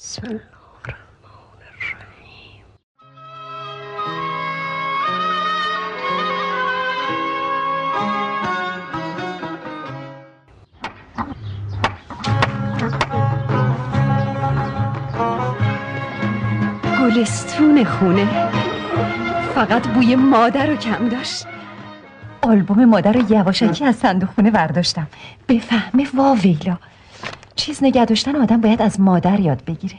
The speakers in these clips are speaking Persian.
گلستون خونه. فقط بوی مادر رو کم داشت. آلبوم مادر رو یواشکی از صندوق خونه برداشتم. بفهمه واویلا. چیز نگه داشتن آدم باید از مادر یاد بگیره.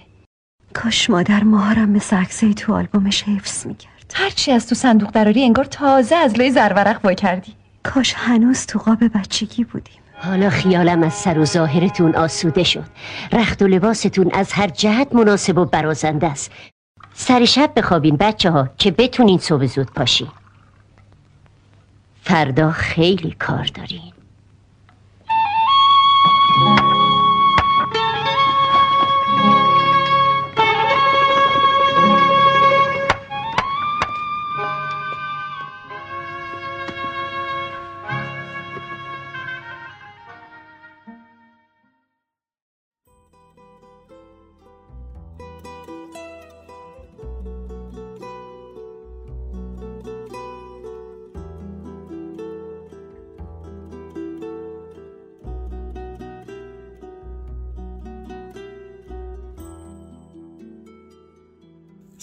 کاش مادر ماهارم مثل عکسای تو آلبومش حفظ می‌کرد. هرچی از تو صندوق دراری انگار تازه از لای زرورق وا کردی. کاش هنوز تو قاب بچگی بودیم. حالا خیالم از سر و ظاهرتون آسوده شد. رخت و لباستون از هر جهت مناسب و برازنده است. سر شب بخوابین بچه ها که بتونین صبح زود پاشین. فردا خیلی کار دارین.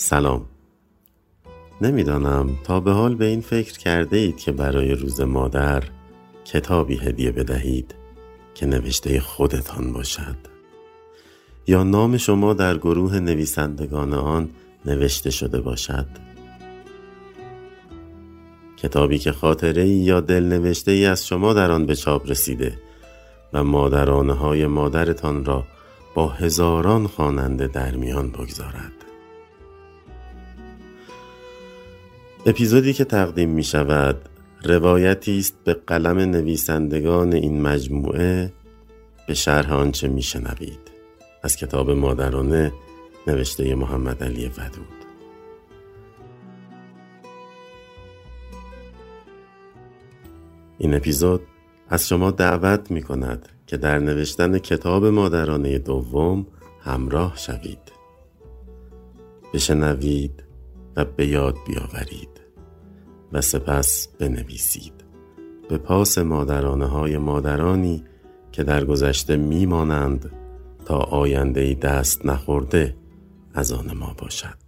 سلام. نمی‌دانم تا به حال به این فکر کرده اید که برای روز مادر کتابی هدیه بدهید که نوشته خودتان باشد. یا نام شما در گروه نویسندگان آن نوشته شده باشد؟ کتابی که خاطره یا دل نوشته ای از شما در آن به چاپ رسیده و مادرانه های مادرتان را با هزاران خواننده در میان بگذارد. اپیزودی که تقدیم می شود روایتی است به قلم نویسندگان این مجموعه به شرح آنچه می شنوید از کتاب مادرانه نوشته محمد علی ودود. این اپیزود از شما دعوت می کند که در نوشتن کتاب مادرانه دوم همراه شوید. بشنوید و به یاد بیاورید و سپس بنویسید. به پاس مادرانه های مادرانی که در گذشته میمانند تا آینده دست نخورده از آن ما باشد.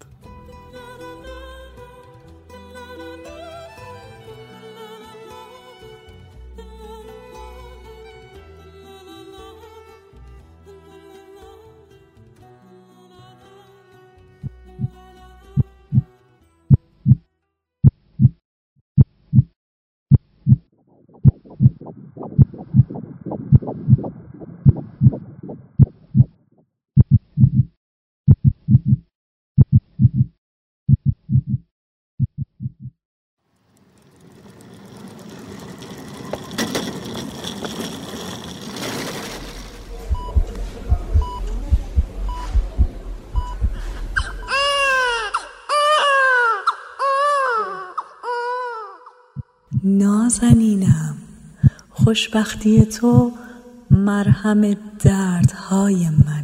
نازنینم. خوشبختی تو مرهم دردهای من.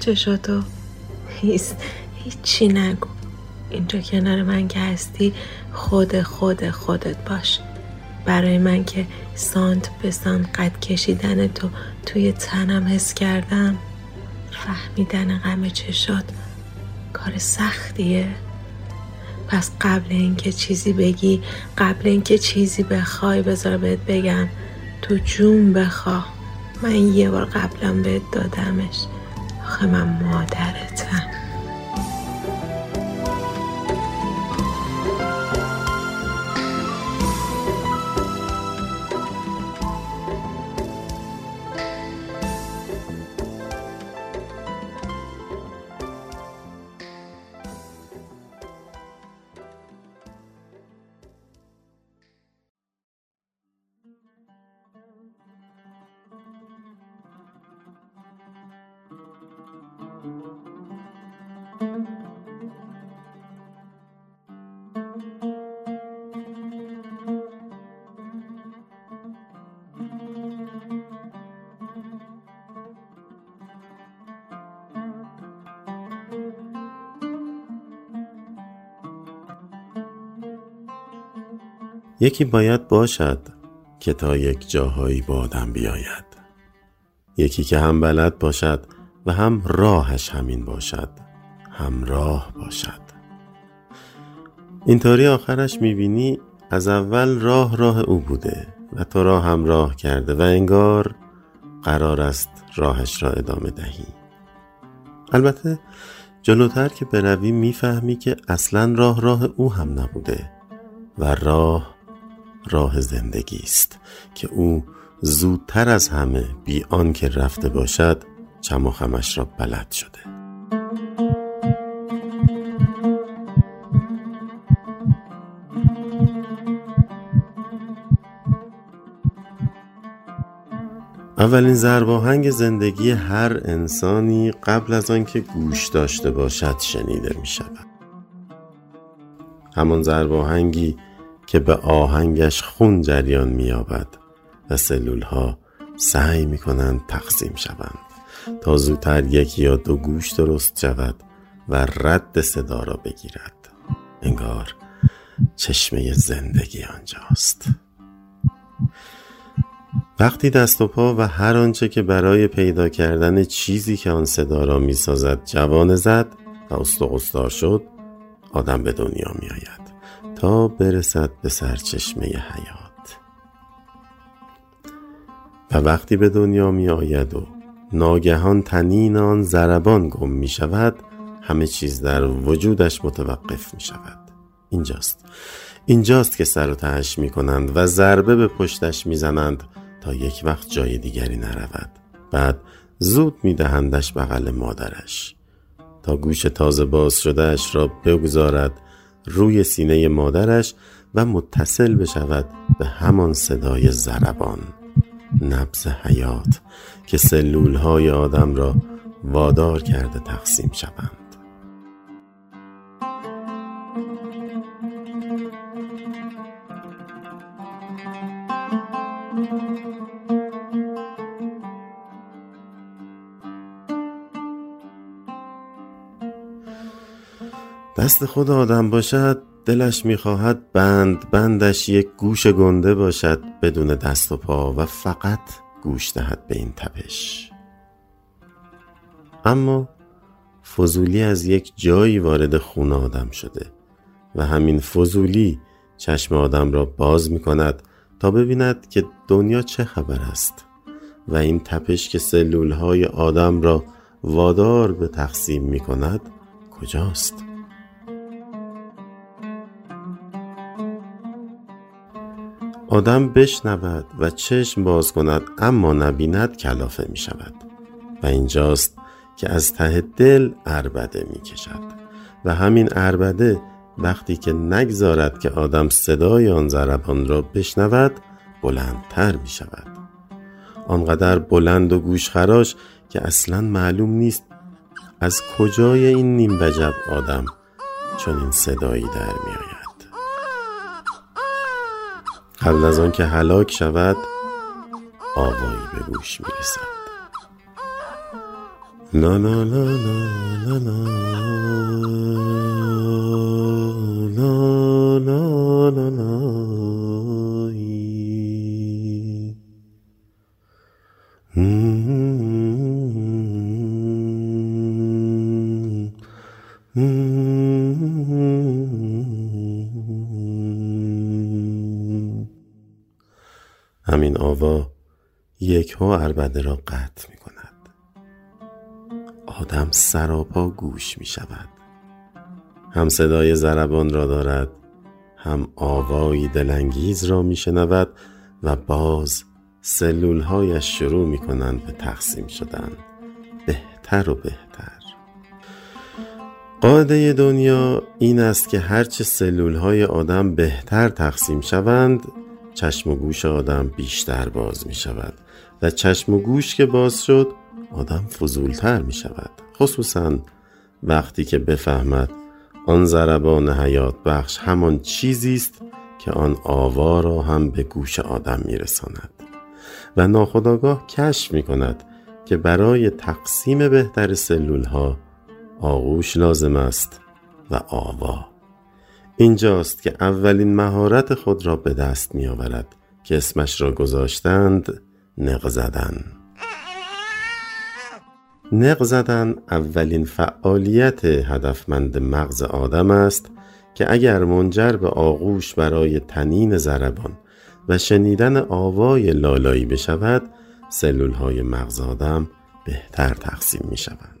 چشاتو. هیست هیچی نگو. اینجا کنار من که هستی خود خود خودت باش. برای من که سانت به سانت قد کشیدن تو توی تنم حس کردم. فهمیدن غم چشات کار سختیه. پس قبل اینکه چیزی بگی قبل اینکه چیزی بخوای بذار بهت بگم. تو جون بخوا من یه بار قبلا بهت دادمش. آخه من یکی باید باشد که تا یک جاهایی با آدم بیاید. یکی که هم بلد باشد و هم راهش همین باشد هم راه باشد. اینطوری آخرش می‌بینی از اول راه راه او بوده و تو راه کرده و انگار قرار است راهش را ادامه دهی. البته جلوتر که بروی می‌فهمی که اصلا راه راه او هم نبوده و راه راه زندگی است که او زودتر از همه بی که رفته باشد چم و خمش را بلد شده. اولین زرباهنگ زندگی هر انسانی قبل از آنکه گوش داشته باشد شنیده می شود همان زرباهنگی که به آهنگش خون جریان مییابد و سلول ها سعی می کنند تقسیم شوند. تا زودتر یک یا دو گوش درست شود و رد صدا را بگیرد. انگار چشمه زندگی آنجاست. وقتی دست و پا و هر آنچه که برای پیدا کردن چیزی که آن صدا را می سازد جوانه زد و استقصدار شد آدم به دنیا می آید تا برسد به سرچشمه حیات. و وقتی به دنیا می آید و ناگهان تنین آن زربان گم می شود همه چیز در وجودش متوقف می شود اینجاست. اینجاست که سر و تهش می کنند و ضربه به پشتش می زنند تا یک وقت جای دیگری نرود. بعد زود می دهندش بغل مادرش تا گوش تازه باز شدهش را بگذارد روی سینه مادرش و متصل بشود به همان صدای زربان نبز حیات که سلول های آدم را وادار کرده تقسیم شوند. دست خود آدم باشد دلش می‌خواهد بند بندش یک گوش گنده باشد بدون دست و پا و فقط گوش دهد به این تپش اما فضولی از یک جایی وارد خون آدم شده و همین فضولی چشم آدم را باز می کند تا ببیند که دنیا چه خبر است و این تپش که سلول های آدم را وادار به تقسیم می کند کجاست؟ آدم بشنود و چشم باز کند اما نبیند کلافه می شود و اینجاست که از ته دل اربده می کشد و همین اربده وقتی که نگذارد که آدم صدای آن ضربان را بشنود بلندتر می شود آنقدر بلند و گوشخراش که اصلا معلوم نیست از کجای این نیم وجب آدم چون این صدایی در می آید. قبل از آن که هلاک شود آوایی به گوش می‌رسد لا لا لا لا لا لا لا لا لا همین آوا یک ها عربده را قطع می کند آدم سراپا گوش می شود هم صدای زربان را دارد هم آوایی دلانگیز را می شنود و باز سلولهایش شروع می کنند به تقسیم شدن. بهتر و بهتر. قاعده دنیا این است که هرچه سلول های آدم بهتر تقسیم شوند چشم و گوش آدم بیشتر باز می شود و چشم و گوش که باز شد آدم فضولتر می شود. خصوصا وقتی که بفهمد آن ضربان حیات بخش همان چیزی است که آن آوا را هم به گوش آدم می رساند. و ناخداگاه کشف می کند که برای تقسیم بهتر سلول ها آغوش لازم است و آوا. اینجاست که اولین مهارت خود را به دست می آورد که اسمش را گذاشتند نق زدن. نق زدن اولین فعالیت هدفمند مغز آدم است که اگر منجر به آغوش برای تنین زربان و شنیدن آوای لالایی بشود سلول های مغز آدم بهتر تقسیم می شوند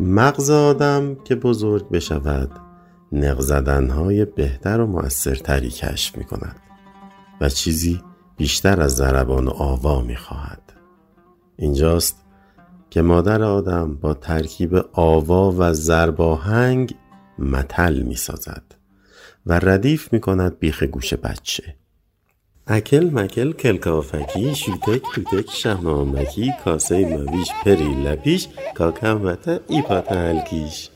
مغز آدم که بزرگ بشود نق های بهتر و مؤثرتری کشف می کند و چیزی بیشتر از ضربان و آوا می خواهد. اینجاست که مادر آدم با ترکیب آوا و زرباهنگ متل می سازد و ردیف می کند بیخ گوش بچه اکل مکل کلکافکی شوتک توتک شهنامکی کاسه مویش پری لپیش کاکم وته ایپات هلکیش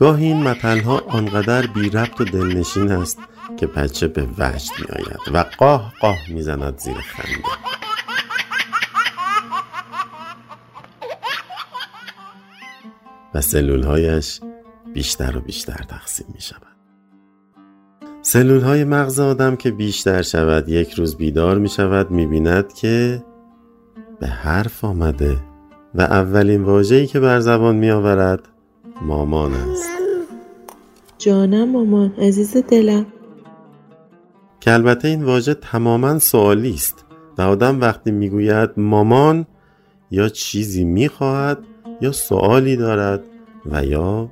گاهی این متنها آنقدر بی ربط و دلنشین است که بچه به وجد می آید و قاه قاه می زند زیر خنده. و سلولهایش بیشتر و بیشتر تقسیم می شود سلول های مغز آدم که بیشتر شود یک روز بیدار می شود می بیند که به حرف آمده و اولین واجهی که بر زبان می آورد مامان است. جانم مامان عزیز دلم. که البته این واژه تماما سوالی است. و آدم وقتی می‌گوید مامان یا چیزی می‌خواهد یا سوالی دارد و یا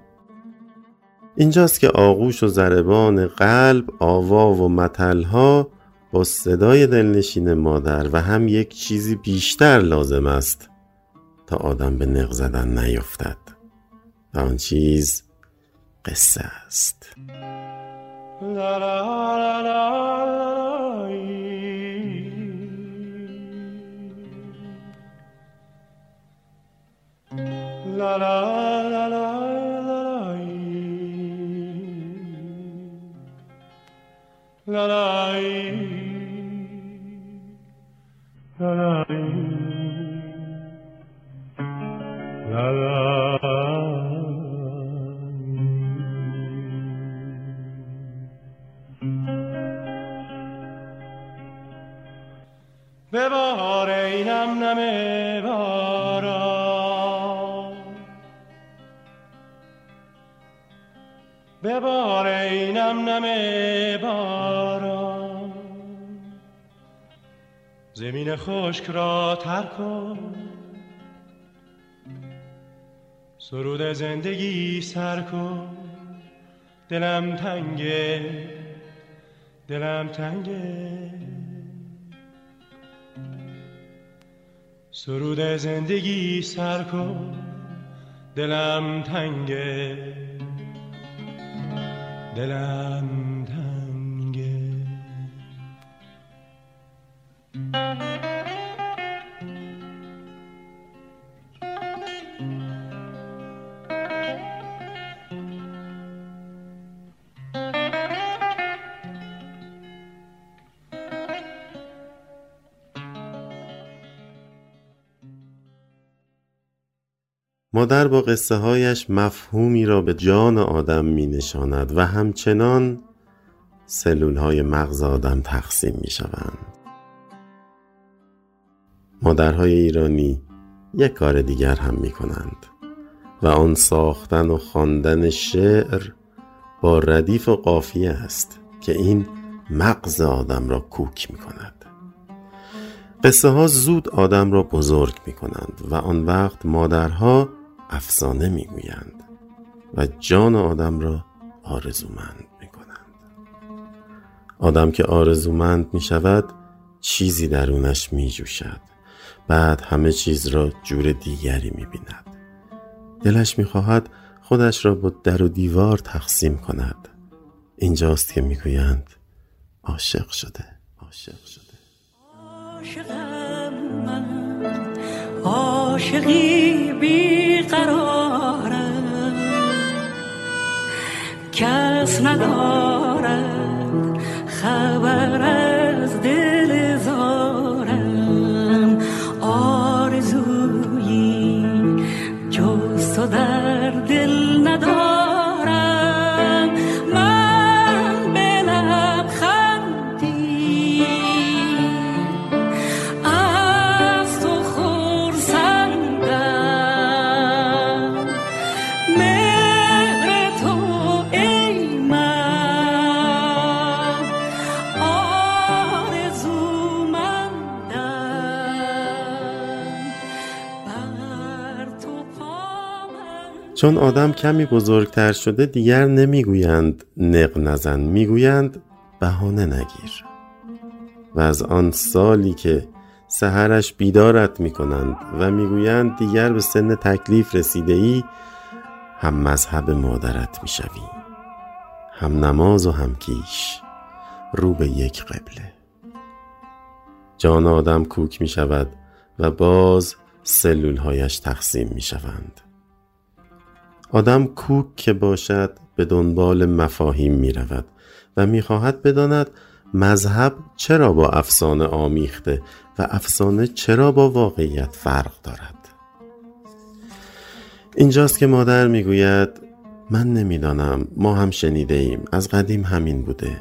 اینجاست که آغوش و ضربان قلب آوا و متلها با صدای دلنشین مادر و هم یک چیزی بیشتر لازم است تا آدم به نق زدن نیفتد. و آن چیز قصه است ببار ببار اینم نم باران. زمین خشک را تر کن. سرود زندگی سر کن. دلم تنگه دلم تنگه سرود زندگی سر کن. دلم تنگه delante. مادر با قصه هایش مفهومی را به جان آدم می نشاند و همچنان سلول های مغز آدم تقسیم می شوند. مادرهای ایرانی یک کار دیگر هم می کنند و آن ساختن و خواندن شعر با ردیف و قافیه است که این مغز آدم را کوک می کند قصه ها زود آدم را بزرگ می کنند و آن وقت مادرها افسانه می گویند و جان آدم را آرزومند می کنند آدم که آرزومند می شود چیزی درونش می جوشد بعد همه چیز را جور دیگری می بیند دلش می خواهد خودش را با در و دیوار تقسیم کند. اینجاست که می‌گویند عاشق شده عاشق شده. عاشقم من عاشقی بیقرارم کس ندارد خبر چون آدم کمی بزرگتر شده دیگر نمی‌گویند نق نزن می‌گویند بهانه نگیر و از آن سالی که سهرش بیدارت می‌کنند و می‌گویند دیگر به سن تکلیف رسیده ای هم مذهب مادرت می‌شوی هم نماز و هم کیش رو به یک قبله جان آدم کوک می شود و باز سلول هایش تقسیم می شوند. آدم کوک که باشد به دنبال مفاهیم می رود و می خواهد بداند مذهب چرا با افسانه آمیخته و افسانه چرا با واقعیت فرق دارد. اینجاست که مادر می گوید من نمی‌دانم ما هم شنیده ایم از قدیم همین بوده.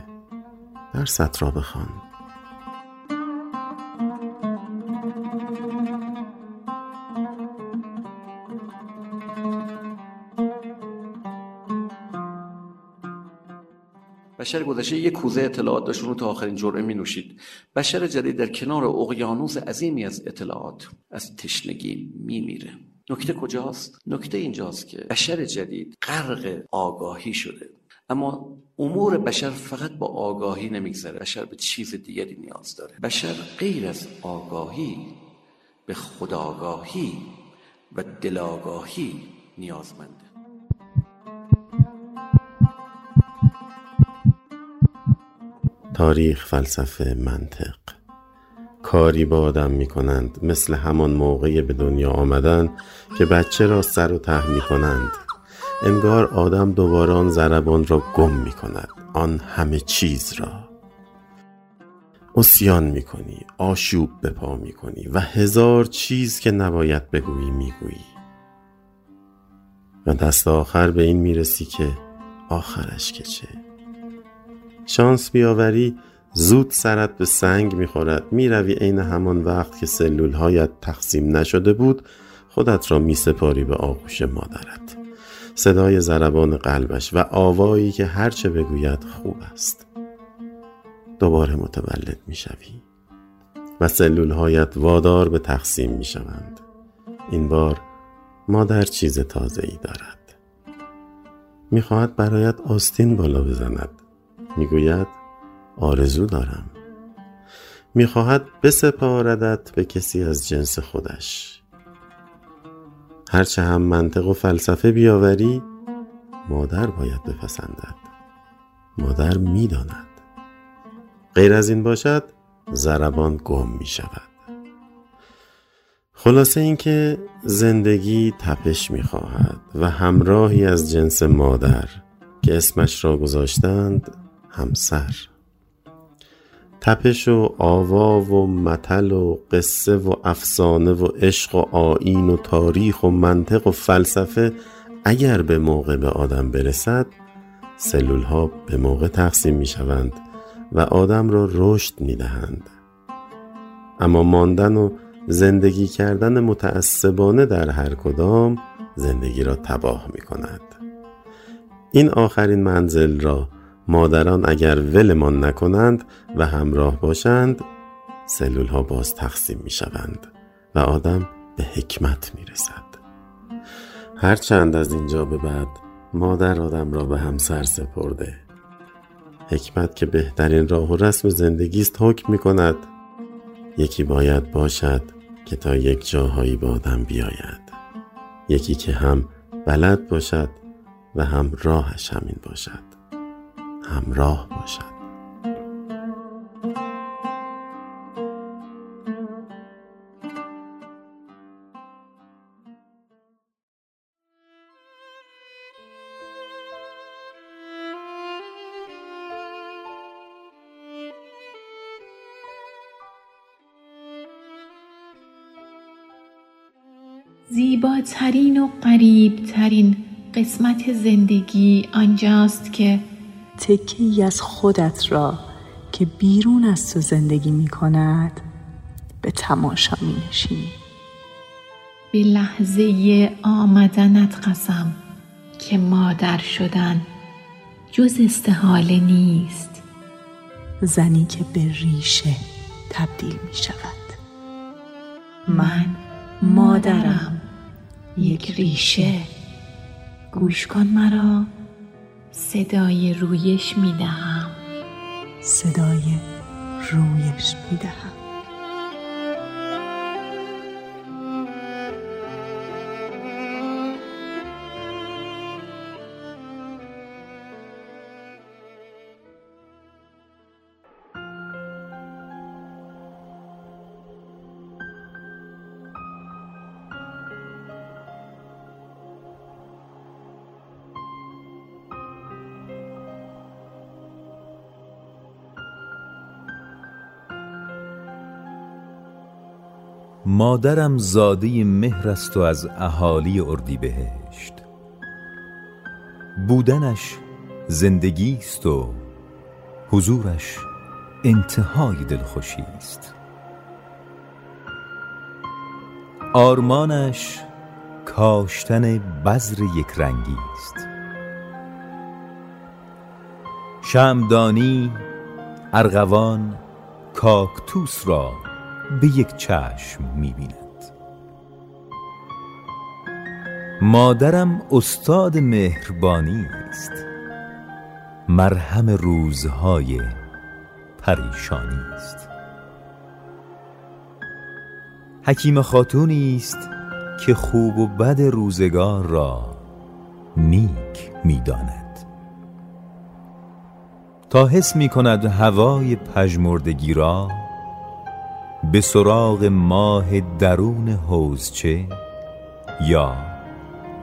درست را بخوان. بشر گذشته یک کوزه اطلاعات داشت رو تا آخرین جرعه می نوشید بشر جدید در کنار اقیانوس عظیمی از اطلاعات از تشنگی می میره نکته کجاست؟ نکته اینجاست که بشر جدید غرق آگاهی شده. اما امور بشر فقط با آگاهی نمیگذره. بشر به چیز دیگری نیاز داره. بشر غیر از آگاهی به خداگاهی و دلاگاهی نیازمنده. تاریخ فلسفه منطق. کاری با آدم می کنند مثل همان موقع به دنیا آمدن که بچه را سر و ته می کنند انگار آدم دوباره آن ضربان را گم می کند آن همه چیز را. اسیان می کنی آشوب به پا می کنی و هزار چیز که نباید بگویی می گویی و دست آخر به این می رسی که آخرش که چه؟ شانس بیاوری زود سرت به سنگ می‌خورد. می‌روی عین همان وقت که سلول هایت تقسیم نشده بود خودت را میسپاری به آغوش مادرت. صدای ضربان قلبش و آوایی که هرچه بگوید خوب است. دوباره متولد می‌شوی و سلول هایت وادار به تقسیم می‌شوند. این بار مادر چیز تازه ای دارد. می‌خواهد برایت آستین بالا بزند. می‌گوید آرزو دارم. می‌خواهد بسپاردت به کسی از جنس خودش. هرچه هم منطق و فلسفه بیاوری مادر باید بپسندد. مادر می‌داند. غیر از این باشد ضربان گم می شود خلاصه اینکه زندگی تپش می خواهد و همراهی از جنس مادر که اسمش را گذاشتند همسر تپش و آوا و متل و قصه و افسانه و عشق و آیین و تاریخ و منطق و فلسفه اگر به موقع به آدم برسد سلول ها به موقع تقسیم می شوند و آدم را رشد می دهند. اما ماندن و زندگی کردن متعصبانه در هر کدام زندگی را تباه می کند. این آخرین منزل را مادران اگر ولمان نکنند و همراه باشند سلول ها باز تقسیم می شوند و آدم به حکمت می رسد. هرچند از اینجا به بعد مادر آدم را به همسر سپرده. حکمت که بهترین راه و رسم زندگی است حکم می کند یکی باید باشد که تا یک جاهایی به آدم بیاید. یکی که هم بلد باشد و هم راهش همین باشد. همراه باشد. زیباترین و قریبترین قسمت زندگی آنجاست که تکه ای از خودت را که بیرون از تو زندگی می کند به تماشا می نشینی. به لحظه آمدنت قسم که مادر شدن جز استحاله نیست. زنی که به ریشه تبدیل می شود من مادرم. یک ریشه. گوش کن مرا. صدای رویش می دهم صدای رویش می مادرم زاده مهر است و از اهالی اردیبهشت. بودنش زندگی است و حضورش انتهای دلخوشی است. آرمانش کاشتن بذر یک رنگی است. شمدانی ارغوان کاکتوس را به یک چشم می‌بیند. مادرم استاد مهربانی است. مرهم روزهای پریشانی است. حکیم خاتونی است که خوب و بد روزگار را نیک می‌داند. تا حس می کند هوای پژمردگی را به سراغ ماه درون حوزچه یا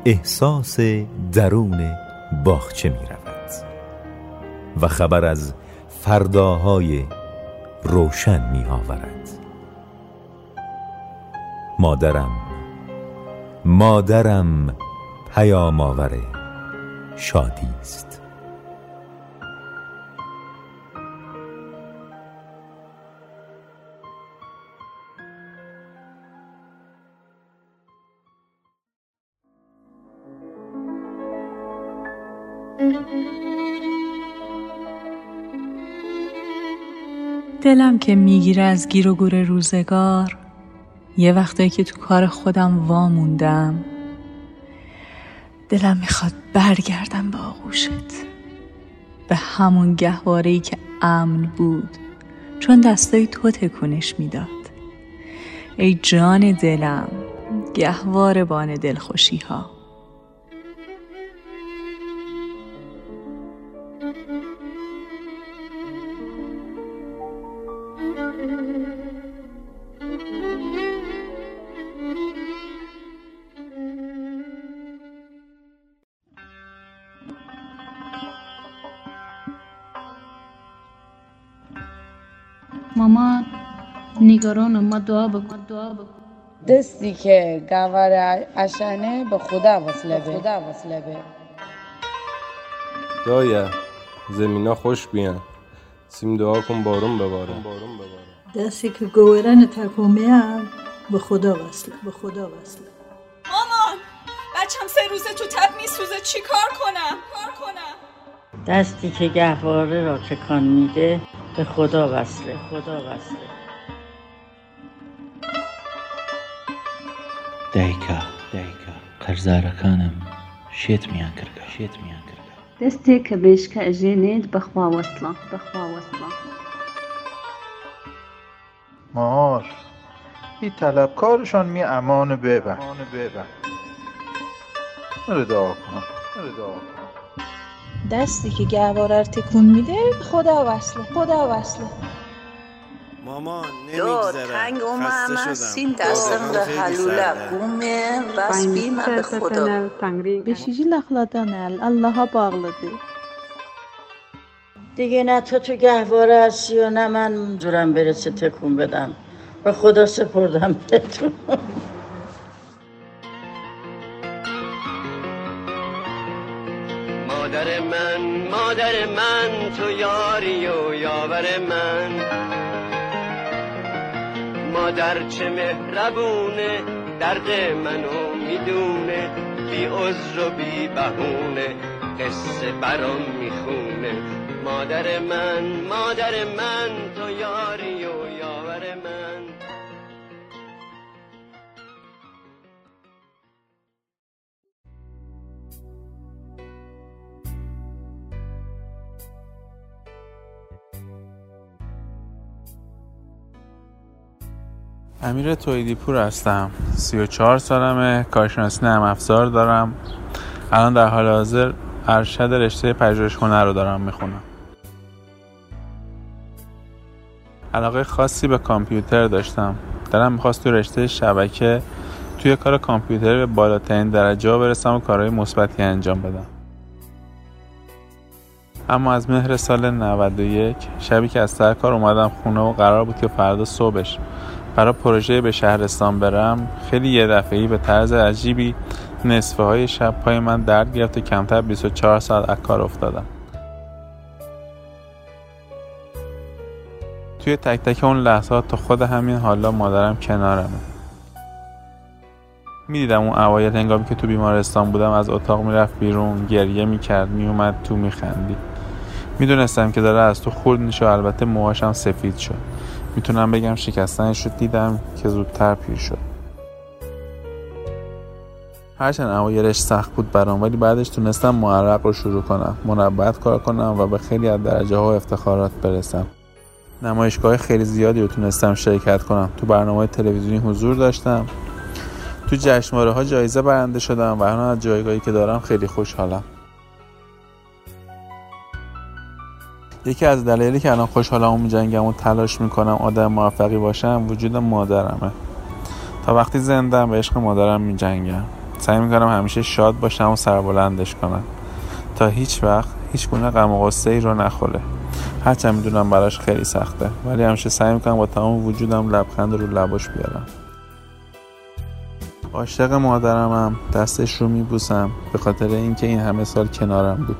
احساس درون باغچه می رود؟ و خبر از فرداهای روشن می آورد. مادرم مادرم پیام آور شادی است. دلم که می‌گیره از گیر و گور روزگار یه وقتایی که تو کار خودم واموندم. دلم می‌خواد برگردم به آغوشت به همون گهوارهی که امن بود چون دستای تو تکونش می‌داد. ای جان دلم گهوار بان دلخوشی ها نگرانم ما دعا بکن. دستی که گوار اشنه به خدا وصله به. خدا وصله به. دایه زمینا خوش بیان. سیم دعا کن بارون بباره دستی که گورن تکومی هم به خدا وصله. به خدا وصله. مامان بچم سه روزه تو تب میسوزه چی کار کنم؟ کار کنم. دستی که گهواره را تکان میده به خدا وصله. خدا وصله. دایکا قەرزارەکانم شێتمیان کردە شێتمیان کردە. دەستێک کە بێشکە ئەژێنێت بەخوا وەسڵە بەخوا وەسڵە مار این طلبکارشان می امان ببن نره دعا کن دستی که گهواره تکون میده خدا وصله خدا وصله. بس بیمه به خدا. Beşinci laxladan Allaha bağlıdır. دیگه نه تو تو گهواره هستی و نه من زورم برسه تکون بدم. به خدا سپردم بهتون. مادر من مادر من تو یاری و یاور من. مادر چه مهربونه درد منو می‌دونه بی عذر و بی بهونه قصه برام می‌خونه. مادر من مادر من تو یاری و امیر تویدی پور هستم 34 سالمه. کارشناسی نرم افزار دارم. الان در حال حاضر ارشد رشته پژوهش هنر رو دارم می‌خونم. علاقه خاصی به کامپیوتر داشتم. دلم می‌خواست توی رشته شبکه توی کار کامپیوتر به بالاترین درجه برسم و کارهای مثبتی انجام بدم. اما از مهر سال 91 شبی که از سر کار اومدم خونه و قرار بود که فردا صبحش برای پروژه به شهرستان برم خیلی یه دفعه‌ای به طرز عجیبی نصفه های شب پای من درد گرفت و کمتر 24 ساعت از افتادم. توی تک تک اون لحظات تا خود همین حالا مادرم کنارمه. می‌دیدم اون اوایل هنگامی که تو بیمارستان بودم از اتاق می‌رفت بیرون گریه می‌کرد میومد تو میخندید. می‌دونستم که داره از تو خورد میشه البته موهاشم سفید شد. می‌تونم بگم شکستنش رو دیدم که زودتر پیر شد. هرچند اوایلش سخت بود برام ولی بعدش تونستم معرق رو شروع کنم منبت کار کنم و به خیلی از درجه ها و افتخارات برسم. نمایشگاه خیلی زیادی رو تونستم شرکت کنم. تو برنامه تلویزیونی حضور داشتم. تو جشنواره ها جایزه برنده شدم و الان از جایگاهی که دارم خیلی خوشحالم. یکی از دلایلی که الان خوشحالم میجنگم و تلاش می‌کنم آدم موفقی باشم وجود مادرمه. تا وقتی زندم به عشق مادرم میجنگم. سعی می‌کنم همیشه شاد باشم و سربلندش کنم. تا هیچ وقت هیچ گونه غم و غصه ای رو نخوره. هرچند می‌دونم براش خیلی سخته. ولی همیشه سعی می‌کنم با تمام وجودم لبخند رو لباش بیارم. عاشق مادرمم دستش رو میبوسم به خاطر اینکه این همه سال کنارم بود.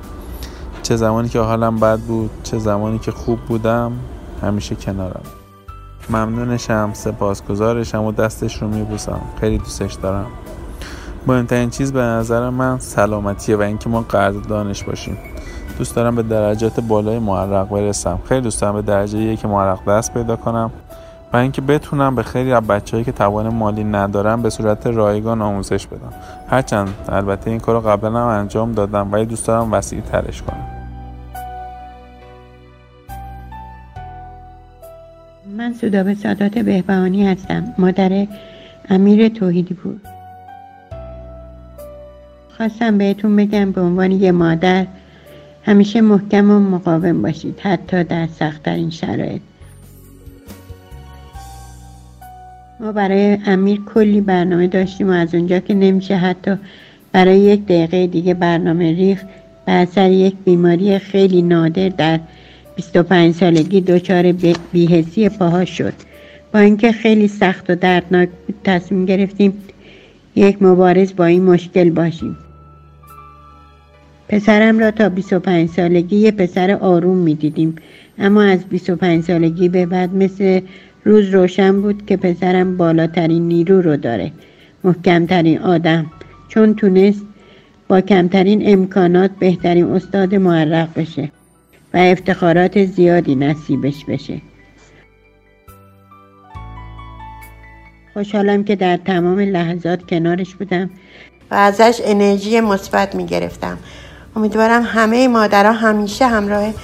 چه زمانی که حالم بد بود چه زمانی که خوب بودم همیشه کنارم. ممنونشم سپاسگزارشم و دستش رو میبوسم. خیلی دوستش دارم. مهمترین چیز به نظر من سلامتیه و اینکه ما قدردانش باشیم. دوست دارم به درجات بالای معرق برسم. خیلی دوست دارم به درجه یک معرق دست پیدا کنم و اینکه بتونم به خیلی از بچه‌هایی که توان مالی ندارن به صورت رایگان آموزش بدم. هرچند البته این کارو قبلا هم انجام دادم ولی دوست دارم وسیع ترش کنم. من سودابه سادات بهبهانی هستم. مادر امیر توحیدی پور. خواستم بهتون بگم به عنوان یه مادر همیشه محکم و مقاوم باشید حتی در سختترین شرایط. ما برای امیر کلی برنامه داشتیم و از اونجا که نمیشه حتی برای یک دقیقه دیگه برنامه ریخ به اثر یک بیماری خیلی نادر در 25 سالگی دچار بیهسی پاها شد. با اینکه خیلی سخت و دردناک بود تصمیم گرفتیم یک مبارز با این مشکل باشیم. پسرم را تا 25 سالگی یه پسر آروم می دیدیم اما از 25 سالگی به بعد مثل روز روشن بود که پسرم بالاترین نیرو رو داره. محکمترین آدم. چون تونست با کمترین امکانات بهترین استاد معرق بشه. و افتخارات زیادی نصیبش بشه. خوشحالم که در تمام لحظات کنارش بودم و ازش انرژی مثبت می گرفتم امیدوارم همه مادرها همیشه همراه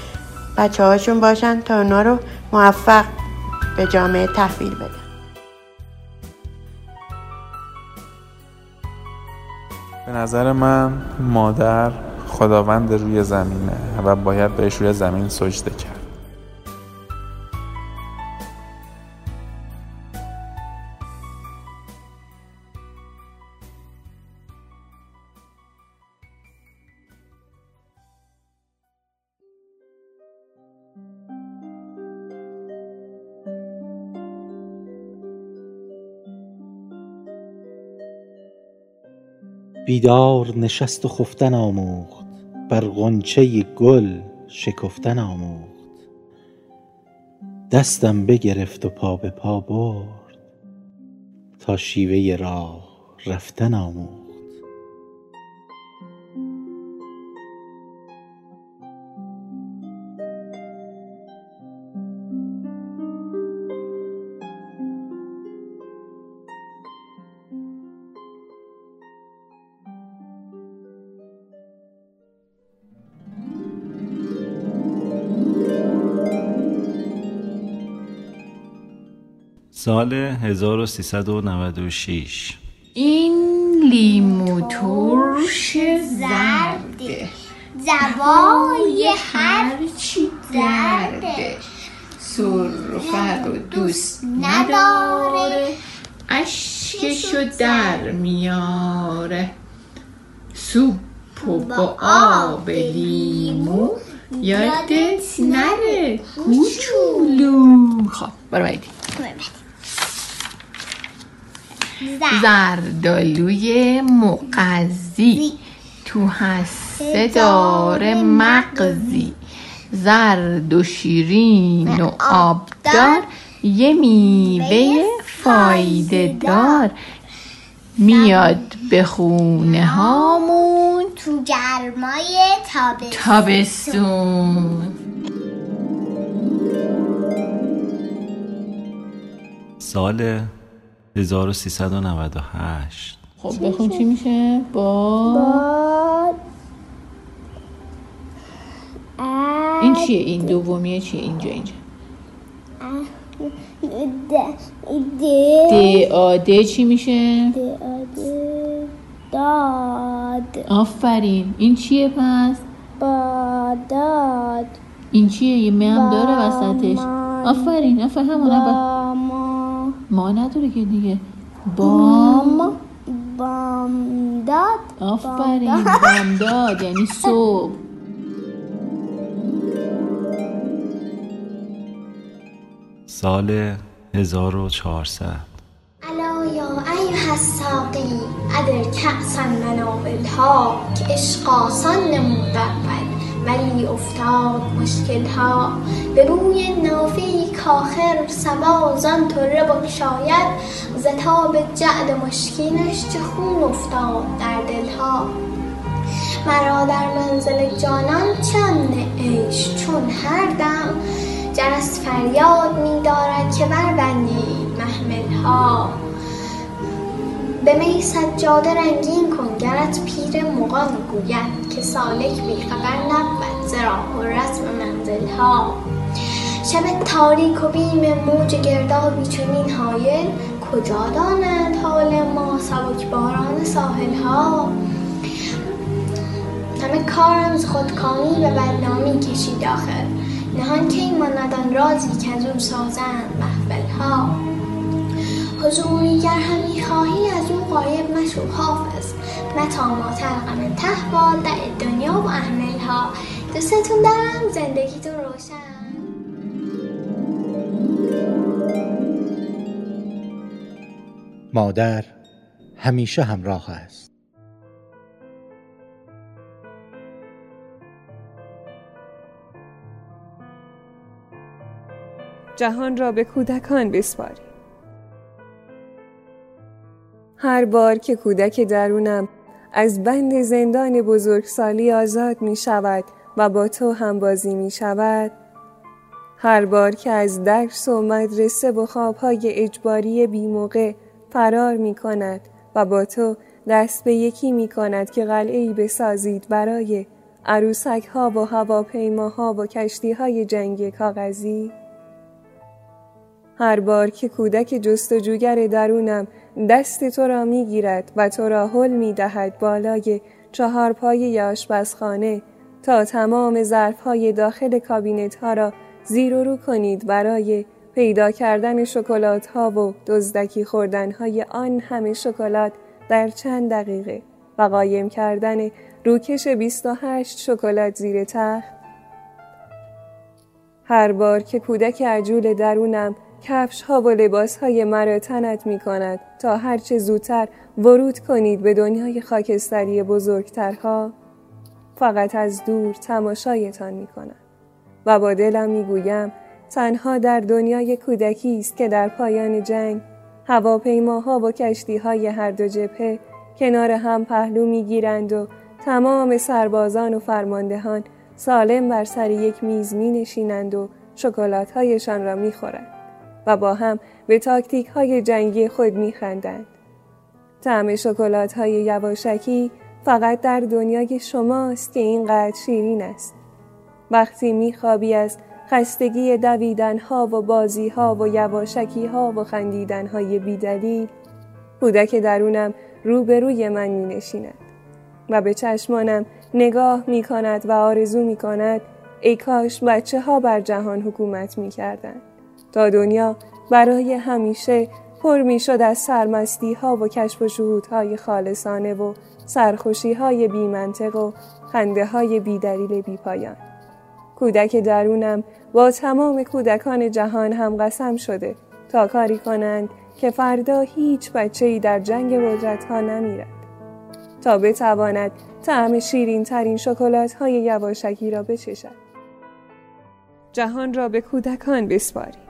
بچه هاشون باشن تا اونا رو موفق به جامعه تحویل بدن. به نظر من مادر خداوند روی زمینه و باید بهش روی زمین سجده کرد. بیدار نشست و خفتن آموخت. بر غنچه گل شکفتن آموخت. دستم بگرفت و پا به پا برد. تا شیوه راه رفتن آموخت. سال 1396 این لیمو ترش زرده. زوای هرچی درده سرفه رو دوست نداره. اشکشو در میاره. سوپ و با آب لیمو یادت نره. کوچولو. خب برو بایدی زردالوی مقضی تو هسته داره مغزی. زرد و شیرین و آبدار یه میوه فایده دار. میاد به خونه هامون. تو گرمای تابستون. سال 1398 خب بخون چی میشه؟ با این چیه؟ این دومیه چیه؟ اینجا اینجا. د آ د چی میشه؟ داد. آفرین. این چیه پس؟ با داد این چیه؟ یه مهم داره وسطش آفرین. آفرین همونه با ما نداره که دیگه. بام. بامداد. آفرین بامداد. یعنی صبح. سال 1400 الا یا ایها الساقی ادر کأسا مناولها که عشق آسان نمود اول ولی افتاد مشکل ها به روی نافی کاخر سبا زان طره بگشاید ز تاب جعد مشکینش چه خون افتاد در دلها. مرا در منزل جانان چند عیش چون هر دم جرس فریاد می دارد که بربندید محمل ها به می سجاده رنگین کن گرت پیر مغان گوید. که سالک بیخبر نبود ز راه و رسم منزل ها شب تاریک و بیم موج گردابی چنین حایل کجا داند حال ما سبک باران ساحل ها همه کارم ز خودکامی و بدنامی کشید آخر. نهان کی ماند آن رازی که از او سازند محفل ها جمهوریگر هم می‌خواهی از او قایب مشو حافظ. متا ما تلق من تحوال در دنیا و اهملها دوستتون دارم زندگیتون روشن. مادر همیشه همراه است. جهان را به کودکان بسپارید. هر بار که کودک درونم از بند زندان بزرگسالی آزاد می شود و با تو هم بازی می شود هر بار که از درس و مدرسه و خوابهای اجباری بیموقع فرار می کند و با تو دست به یکی می کند که قلعه بسازید برای عروسک ها و هواپیماها و کشتی های جنگی کاغذی هر بار که کودک جستجوگر درونم دست تو را می گیرد و تو را حل می دهد بالای چهار پای آشپزخانه تا تمام ظرف های داخل کابینت ها را زیر و رو کنید برای پیدا کردن شکلات ها و دزدکی خوردن های آن همه شکلات در چند دقیقه و قایم کردن روکش 28 شکلات زیر تخت. هر بار که کودک عجول درونم کفش ها و لباس های مرا تنت می کند تا هرچه زودتر ورود کنید به دنیای خاکستری بزرگترها. فقط از دور تماشایتان می کنم و با دلم می گویم تنها در دنیای کودکی است که در پایان جنگ هواپیماها و کشتی های هر دو جبهه کنار هم پهلو می گیرند و تمام سربازان و فرماندهان سالم بر سر یک میز می نشینند و شکلات هایشان را می خورند و با هم به تاکتیک های جنگی خود می خندند. طعم شکلات های یواشکی فقط در دنیای شماست که اینقدر شیرین است. وقتی میخوابی از خستگی دویدن ها و بازی ها و یواشکی ها و خندیدن های بیدلیل کودک درونم روبروی من می نشیند و به چشمانم نگاه می کند و آرزو می کند ای کاش بچه ها بر جهان حکومت می کردن. تا دنیا برای همیشه پر می شد از سرمستی ها و کشف و شهود های خالصانه و سرخوشی های بی منطق و خنده های بی دلیل بی پایان. کودک درونم با تمام کودکان جهان هم قسم شده تا کاری کنند که فردا هیچ بچه در جنگ قدرت ها نمیرد. تا بتواند طعم شیرین ترین شکلات های یواشکی را بچشد. جهان را به کودکان بسپاری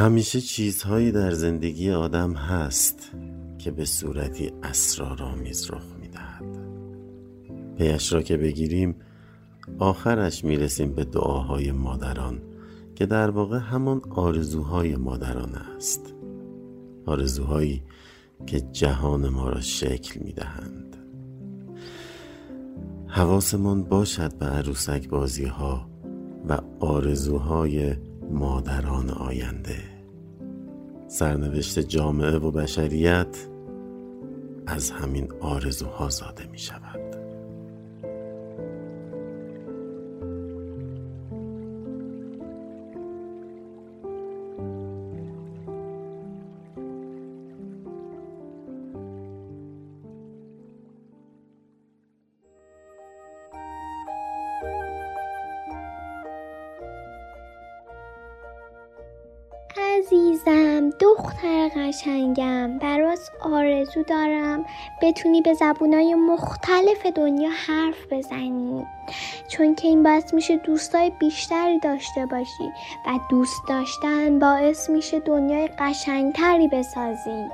همیشه چیزهایی در زندگی آدم هست که به صورتی اسرارآمیز رخ می‌دهد. پیش را که بگیریم آخرش می‌رسیم به دعاهای مادران که در واقع همان آرزوهای مادران است. آرزوهایی که جهان ما را شکل می‌دهند. حواسمان باشد به عروسک بازی ها و آرزوهای مادران آینده. سرنوشت جامعه و بشریت از همین آرزوها زاده می شود قشنگم برات آرزو دارم بتونی به زبونای مختلف دنیا حرف بزنی. چون که این باعث میشه دوستای بیشتری داشته باشی و دوست داشتن باعث میشه دنیای قشنگتری بسازی.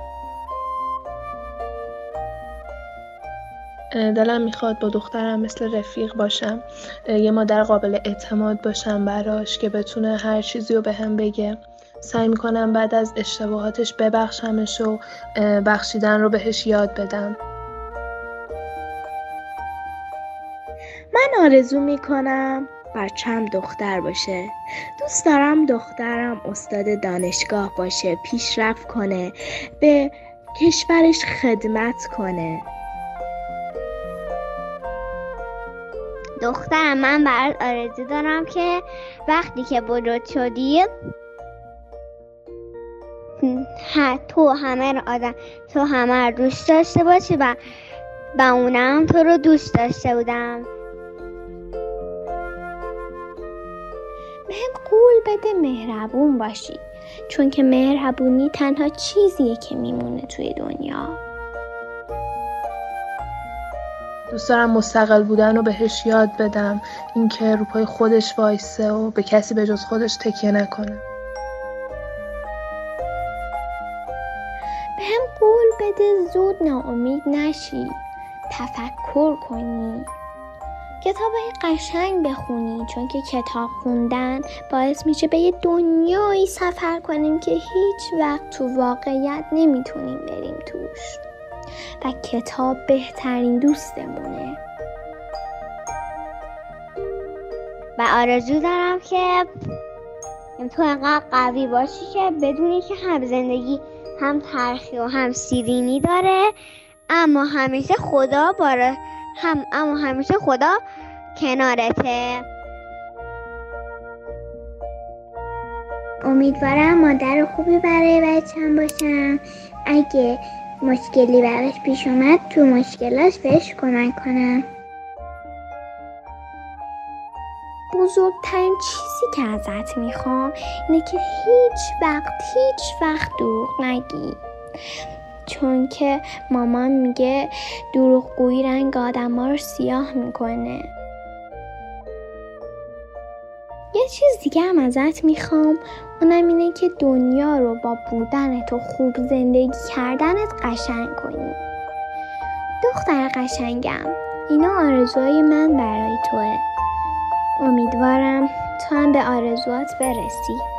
دلم می‌خواد با دخترم مثل رفیق باشم یه مادر قابل اعتماد باشم براش که بتونه هر چیزی رو به هم بگه. سعی می‌کنم بعد از اشتباهاتش ببخشمش و بخشیدن رو بهش یاد بدم. من آرزو می‌کنم بچم دختر باشه. دوست دارم دخترم استاد دانشگاه باشه پیشرفت کنه به کشورش خدمت کنه. دخترم من برات آرزو دارم که وقتی که بزرگ شدی تو همه رو آدم تو همه رو دوست داشته باشی و و اونم تو رو دوست داشته بودم. بهم قول بده مهربون باشی چون که مهربونی تنها چیزیه که میمونه توی دنیا. دوست دارم مستقل بودن رو بهش یاد بدم اینکه رو پای خودش وایسه و به کسی به جز خودش تکیه نکنه. زود ناامید نشی. تفکر کنی. کتاب قشنگ بخونی. چون که کتاب خوندن باعث میشه به یه دنیایی سفر کنیم که هیچ وقت تو واقعیت نمی‌تونیم بریم توش. و کتاب بهترین دوستمونه. و آرزو دارم که تو انقدر قوی باشی که بدونی که هم زندگی هم ترخی و هم سیرینی داره اما همیشه خدا باره هم اما همیشه خدا کنارته. امیدوارم مادر خوبی برای بچم باشم اگه مشکلی براش پیش اومد تو مشکلاش بهش کمک کنم بزرگترین چیزی که ازت می‌خوام اینه که هیچ وقت هیچ وقت دروغ نگی. چون که مامان میگه دروغگویی رنگ آدم رو سیاه می‌کنه. یه چیز دیگه هم ازت می‌خوام اونم اینه که دنیا رو با بودن تو خوب زندگی کردنت قشنگ کنی. دختر قشنگم اینا آرزوهای من برای توه. امیدوارم تو هم به آرزوات برسی.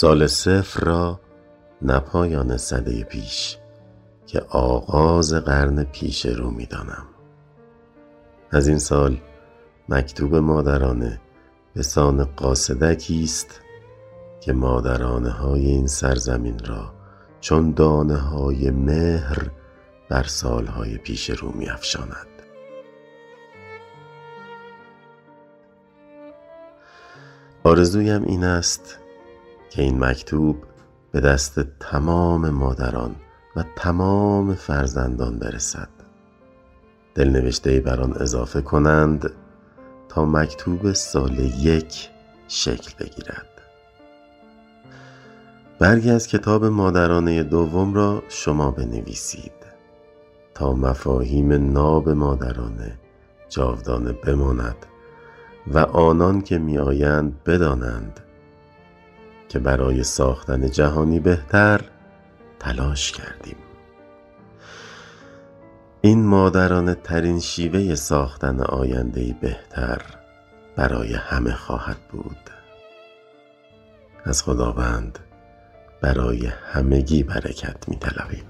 سال صفر را نه پایان سده پیش که آغاز قرن پیش رو می دانم. از این سال مکتوب مادرانه به سان قاصدکی است که مادرانه های این سرزمین را چون دانه های مهر بر سالهای پیش رو می افشاند. آرزویم این است که این مکتوب به دست تمام مادران و تمام فرزندان برسد. دلنوشته بر آن اضافه کنند تا مکتوب سال یک شکل بگیرد. برگی از کتاب مادرانه دوم را شما بنویسید تا مفاهیم ناب مادرانه جاودانه بماند و آنان که می آیند بدانند که برای ساختن جهانی بهتر تلاش کردیم این مادرانه ترین شیوه ساختن آینده بهتر برای همه خواهد بود از خداوند برای همگی برکت می طلبیم.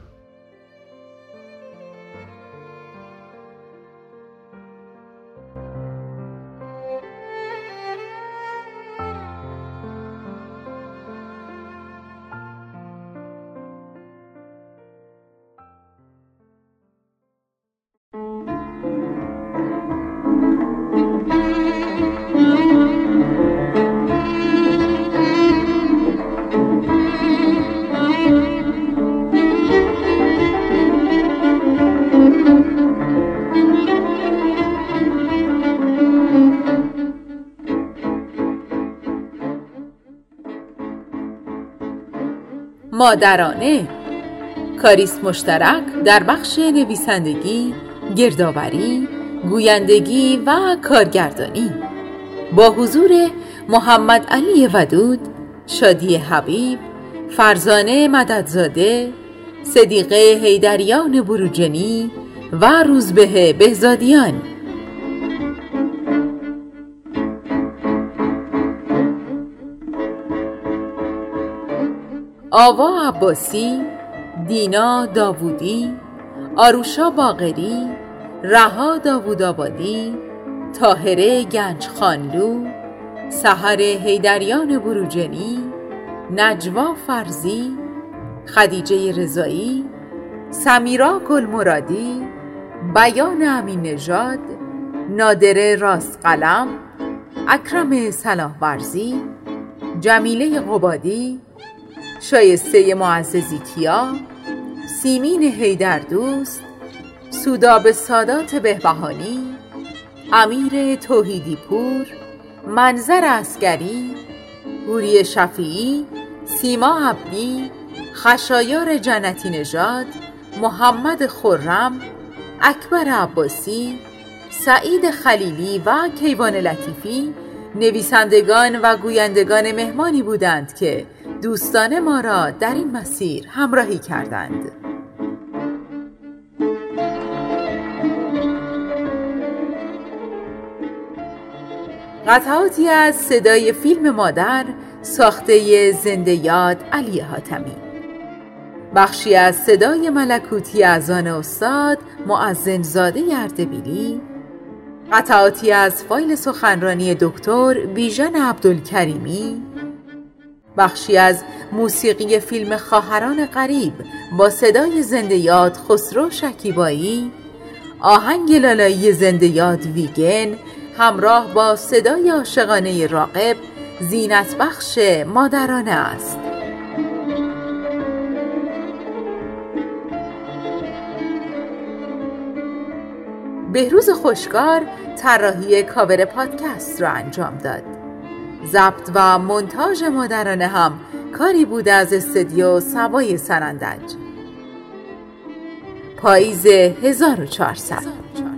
مادرانه. کاریست مشترک در بخش نویسندگی، گردآوری، گویندگی و کارگردانی. با حضور محمد علی ودود، شادی حبیب، فرزانه مددزاده، صدیقه هیدریان بروجنی و روزبه بهزادیان. آوا عباسی دینا داوودی آروشا باقری رها داوود آبادی تاهره گنج خانلو سحر هیدریان بروجنی نجوا فرزی خدیجه رضایی سمیرا گلمرادی بیان امین نژاد نادره راست قلم اکرم صلاح ورزی جمیله قبادی شایسته معززی کیا؟ سیمین هیدردوست سوداب سادات بهبهانی امیر توحیدی پور منظر اسکری هوری شفیعی سیما عبدی خشایار جنتی نژاد محمد خرم اکبر عباسی سعید خلیلی و کیوان لطیفی نویسندگان و گویندگان مهمانی بودند که دوستان ما را در این مسیر همراهی کردند. قطعاتی از صدای فیلم مادر ساخته زنده یاد علی حاتمی. بخشی از صدای ملکوتی از آن استاد معزن زاده اردبیلی قطعاتی از فایل سخنرانی دکتر بیژن عبدالکریمی. بخشی از موسیقی فیلم خواهران غریب با صدای زنده یاد خسرو شکیبایی آهنگ لالایی زنده یاد ویگن همراه با صدای عاشقانه راقب زینت بخش مادرانه است. بهروز خوشگار طراحی کاور پادکست را انجام داد. ضبط و منتاژ مادرانه هم کاری بوده از استدیو سوای سرندج. پاییز 1400